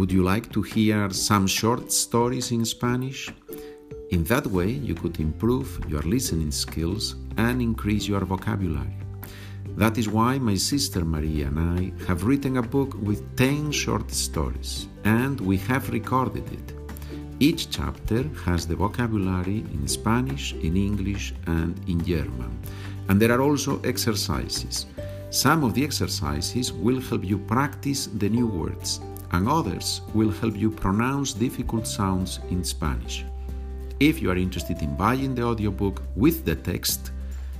Would you like to hear some short stories in Spanish? In that way, you could improve your listening skills and increase your vocabulary. That is why my sister Maria and I have written a book with 10 short stories, and we have recorded it. Each chapter has the vocabulary in Spanish, in English, and in German. And there are also exercises. Some of the exercises will help you practice the new words, and others will help you pronounce difficult sounds in Spanish. If you are interested in buying the audiobook with the text,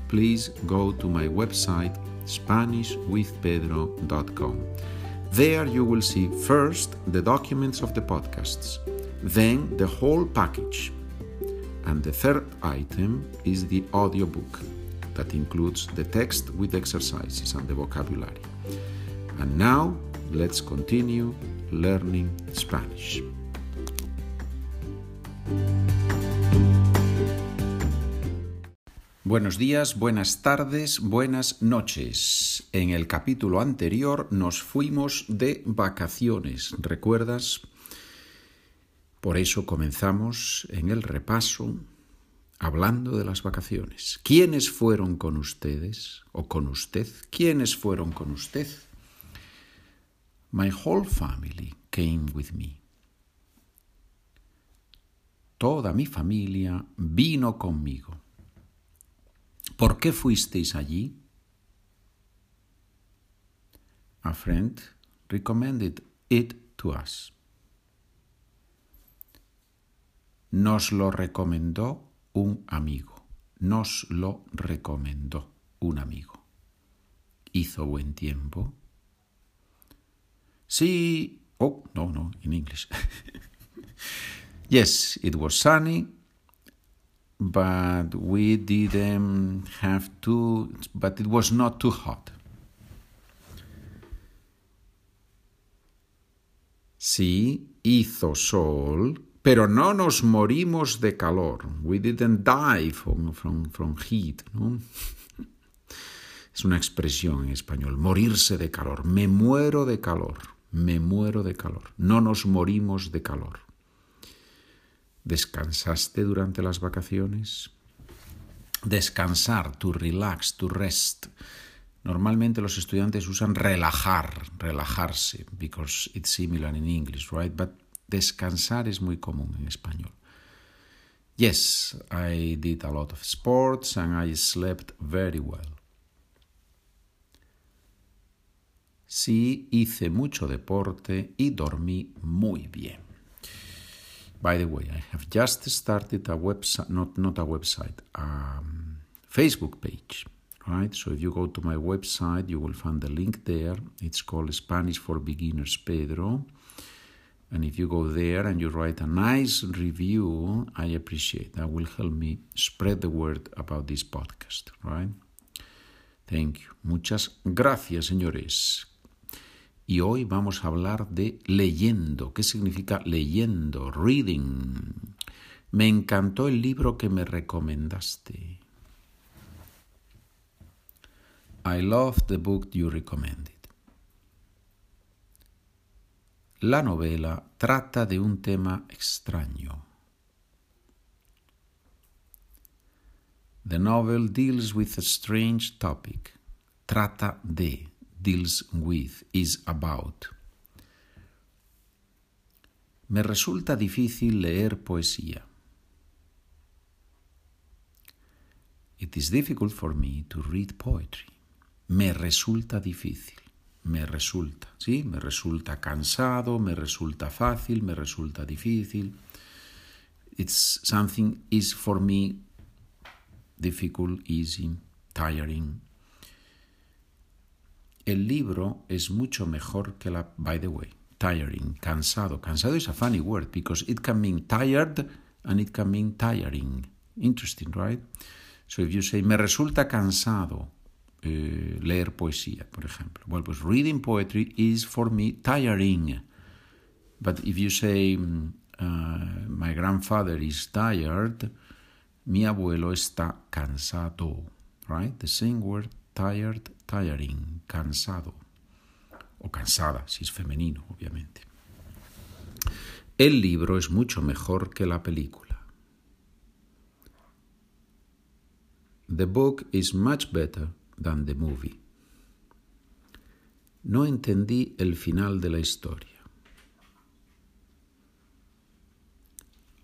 please go to my website SpanishWithPedro.com. There you will see first the documents of the podcasts, then the whole package. And the third item is the audiobook that includes the text with exercises and the vocabulary. And now let's continue learning Spanish. Buenos días, buenas tardes, buenas noches. En el capítulo anterior nos fuimos de vacaciones, ¿recuerdas? Por eso comenzamos en el repaso hablando de las vacaciones. ¿Quiénes fueron con ustedes o con usted? ¿Quiénes fueron con usted? My whole family came with me. Toda mi familia vino conmigo. ¿Por qué fuisteis allí? A friend recommended it to us. Nos lo recomendó un amigo. Nos lo recomendó un amigo. ¿Hizo buen tiempo? Sí. Oh, no, no, in English. yes, it was sunny but we didn't have to, but it was not too hot. Sí, hizo sol, pero no nos morimos de calor. We didn't die from, from, from heat. ¿no? Es una expresión en español, morirse de calor. Me muero de calor, me muero de calor. No nos morimos de calor. ¿Descansaste durante las vacaciones? Descansar, to relax, to rest. Normalmente los estudiantes usan relajar, relajarse, because it's similar in English, right? But descansar es muy común en español. Yes, I did a lot of sports and I slept very well. Sí, hice mucho deporte y dormí muy bien. By the way, I have just started a website, not, not a website, a um, Facebook page, right? So if you go to my website, you will find the link there. It's called Spanish for Beginners Pedro. And if you go there and you write a nice review, I appreciate that. will help me spread the word about this podcast, right? Thank you. Muchas gracias, señores. Y hoy vamos a hablar de leyendo. ¿Qué significa leyendo? Reading. Me encantó el libro que me recomendaste. I love the book you recommended. La novela trata de un tema extraño. The novel deals with a strange topic. Trata de deals with, is about. Me resulta difícil leer poesía. It is difficult for me to read poetry. Me resulta difícil. Me resulta, ¿sí? Me resulta cansado, me resulta fácil, me resulta difícil. It's something is for me difficult, easy, tiring, el libro es mucho mejor que la, by the way, tiring, cansado. Cansado is a funny word because it can mean tired and it can mean tiring. Interesting, right? So if you say, me resulta cansado eh, leer poesía, por ejemplo. Well, pues reading poetry is for me tiring. But if you say, uh, my grandfather is tired, mi abuelo está cansado, right? The same word, tired, tiring, cansado o cansada, si es femenino, obviamente. El libro es mucho mejor que la película. The book is much better than the movie. No entendí el final de la historia.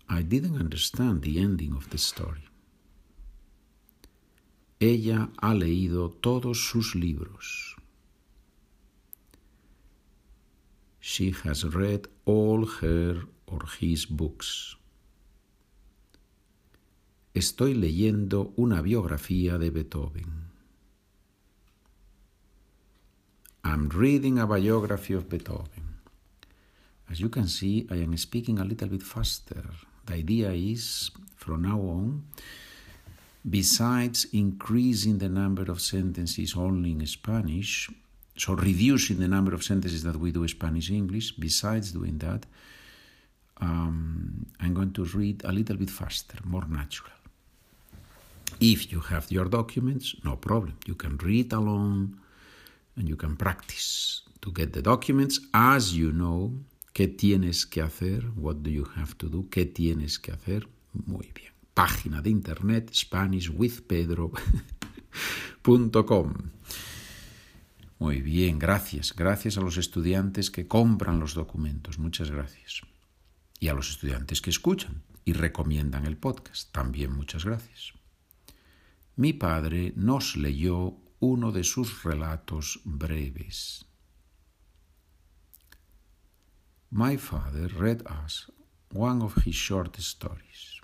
I didn't understand the ending of the story. Ella ha leído todos sus libros. She has read all her or his books. Estoy leyendo una biografía de Beethoven. I'm reading a biography of Beethoven. As you can see, I am speaking a little bit faster. The idea is, from now on, besides increasing the number of sentences only in Spanish, so reducing the number of sentences that we do Spanish English, besides doing that, um, I'm going to read a little bit faster, more natural. If you have your documents, no problem. You can read along and you can practice to get the documents as you know ¿Qué tienes que hacer? What do you have to do? ¿Qué tienes que hacer? Muy bien. Página de internet SpanishWithPedro.com. Muy bien, gracias. Gracias a los estudiantes que compran los documentos. Muchas gracias. Y a los estudiantes que escuchan y recomiendan el podcast. También muchas gracias. Mi padre nos leyó uno de sus relatos breves. My father read us one of his short stories.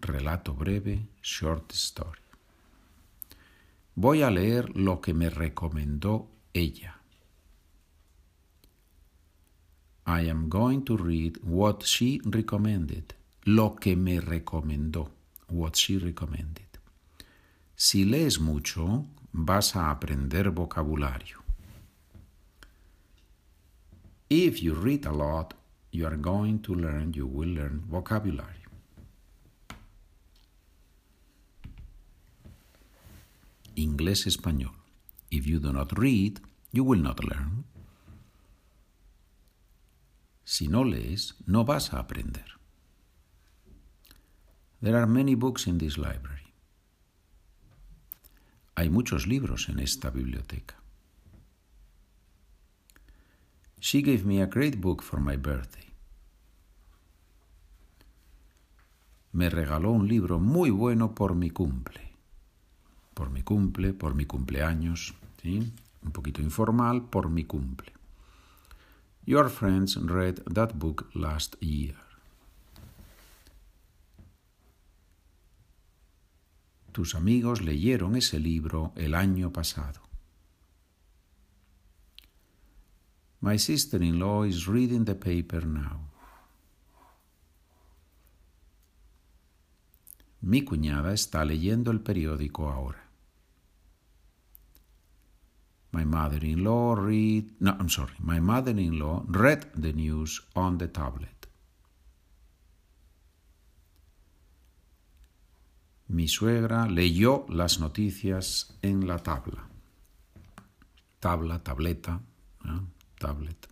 Relato breve, short story. Voy a leer lo que me recomendó ella. I am going to read what she recommended. Lo que me recomendó. What she recommended. Si lees mucho, vas a aprender vocabulario. If you read a lot, you are going to learn, you will learn vocabulary. Inglés español. If you do not read, you will not learn. Si no lees, no vas a aprender. There are many books in this library. Hay muchos libros en esta biblioteca. She gave me a great book for my birthday. Me regaló un libro muy bueno por mi cumple. Por mi cumple, por mi cumpleaños, ¿sí? Un poquito informal, por mi cumple. Your friends read that book last year. Tus amigos leyeron ese libro el año pasado. My sister-in-law is reading the paper now. Mi cuñada está leyendo el periódico ahora. My mother-in-law read no, I'm sorry. My mother-in-law read the news on the tablet. Mi suegra leyó las noticias en la tabla. Tabla, tableta. tablet.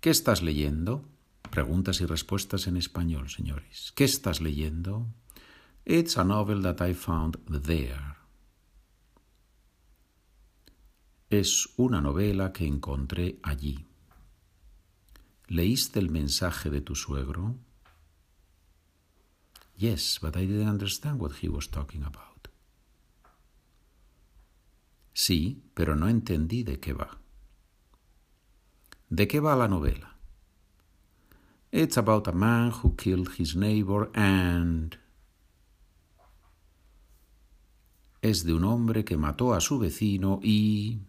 ¿Qué estás leyendo? Preguntas y respuestas en español, señores. ¿Qué estás leyendo? It's a novel that I found there. Es una novela que encontré allí. ¿Leíste el mensaje de tu suegro? Yes, but I didn't understand what he was talking about. Sí, pero no entendí de qué va. ¿De qué va la novela? It's about a man who killed his neighbor and... Es de un hombre que mató a su vecino y...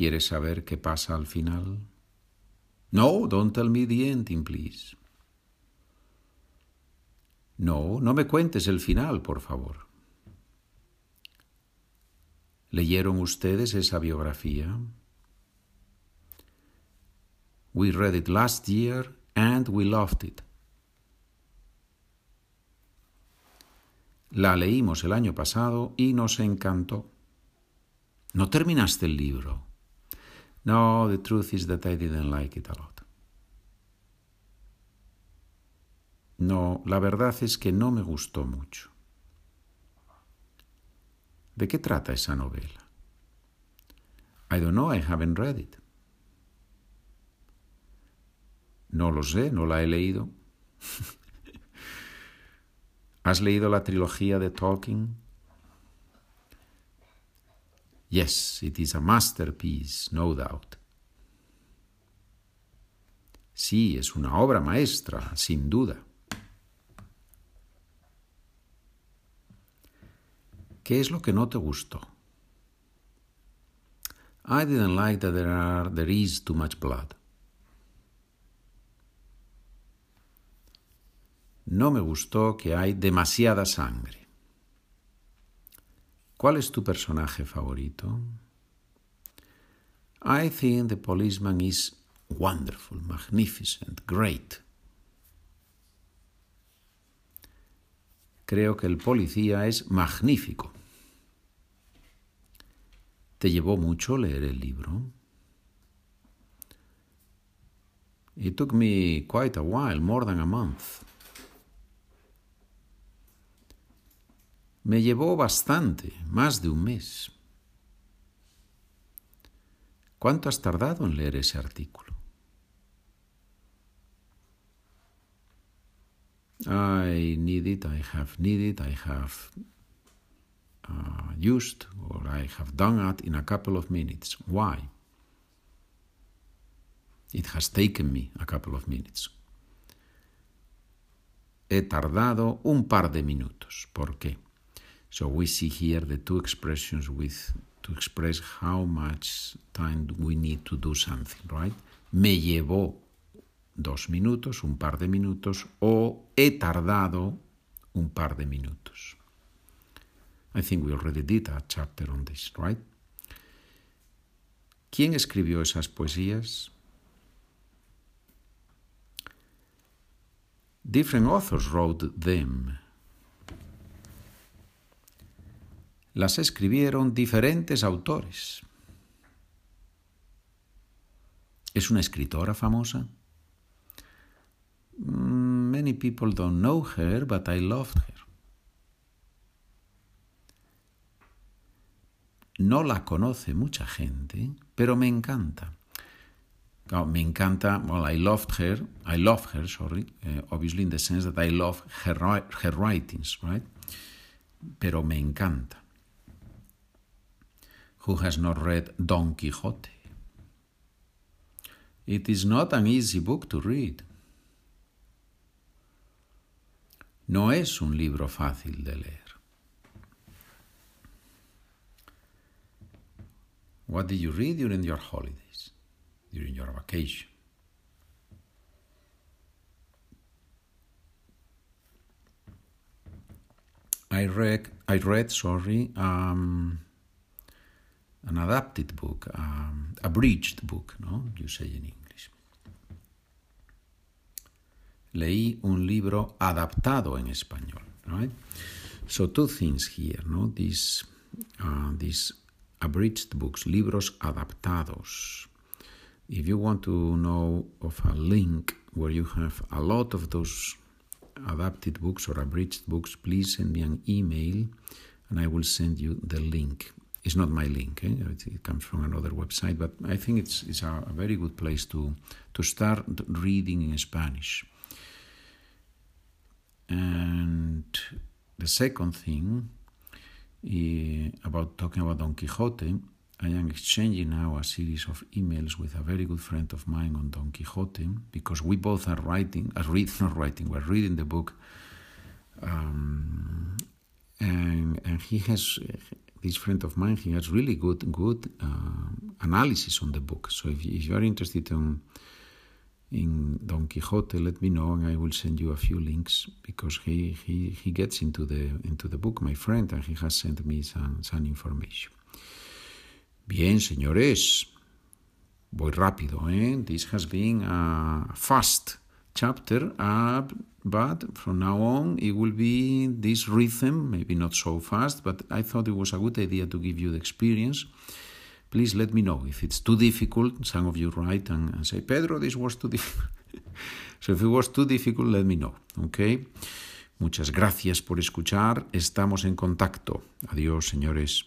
¿Quieres saber qué pasa al final? No, don't tell me the ending, please. No, no me cuentes el final, por favor. ¿Leyeron ustedes esa biografía? We read it last year and we loved it. La leímos el año pasado y nos encantó. ¿No terminaste el libro? No, the truth is that I didn't like it a lot. No, la verdad es que no me gustó mucho. ¿De qué trata esa novela? I don't know, I haven't read it. No lo sé, no la he leído. ¿Has leído la trilogía de Tolkien? Yes, it is a masterpiece, no doubt. Sí, es una obra maestra, sin duda. ¿Qué es lo que no te gustó? I didn't like that there, are, there is too much blood. No me gustó que hay demasiada sangre. ¿Cuál es tu personaje favorito? I think the policeman is wonderful, magnificent, great. Creo que el policía es magnífico. ¿Te llevó mucho leer el libro? It took me quite a while, more than a month. Me llevó bastante, más de un mes. ¿Cuánto has tardado en leer ese artículo? I need it, I have needed, I have uh, used, or I have done it in a couple of minutes. Why? It has taken me a couple of minutes. He tardado un par de minutos. ¿Por qué? So we see here the two expressions with to express how much time we need to do something, right? Me llevó dos minutos, un par de minutos, o he tardado un par de minutos. I think we already did a chapter on this, right? ¿Quién escribió esas poesías? Different authors wrote them. Las escribieron diferentes autores. ¿Es una escritora famosa? Mm, many people don't know her, but I loved her. No la conoce mucha gente, pero me encanta. me encanta, well, I loved her, I love her, sorry, uh, obviously in the sense that I love her, her writings, right? Pero me encanta. Who has not read Don Quixote. It is not an easy book to read. No es un libro fácil de leer. What did you read during your holidays, during your vacation? I read, I read, sorry, um, an adapted book, um, abridged book, no? You say in English. Leí un libro adaptado en español, right? So two things here, no? These, uh, these abridged books, libros adaptados. If you want to know of a link where you have a lot of those adapted books or abridged books, please send me an email and I will send you the link. It's not my link. Eh? It, comes from another website, but I think it's, it's a, a, very good place to, to start reading in Spanish. And the second thing uh, about talking about Don Quixote, I am exchanging now a series of emails with a very good friend of mine on Don Quixote because we both are writing, are read, not writing, we're reading the book. Um, and, and he has this friend of mine, he has really good good uh, analysis on the book. So if, if you are interested in in Don Quixote, let me know and I will send you a few links because he, he, he gets into the into the book, my friend, and he has sent me some, some information. Bien, señores, voy rápido, eh? This has been a fast chapter, uh, but from now on it will be this rhythm, maybe not so fast, but I thought it was a good idea to give you the experience please let me know. If it's too difficult, some of you write and, and say, Pedro, this was too difficult. so if it was too difficult, let me know. Okay? Muchas gracias por escuchar. Estamos en contacto. Adiós, señores.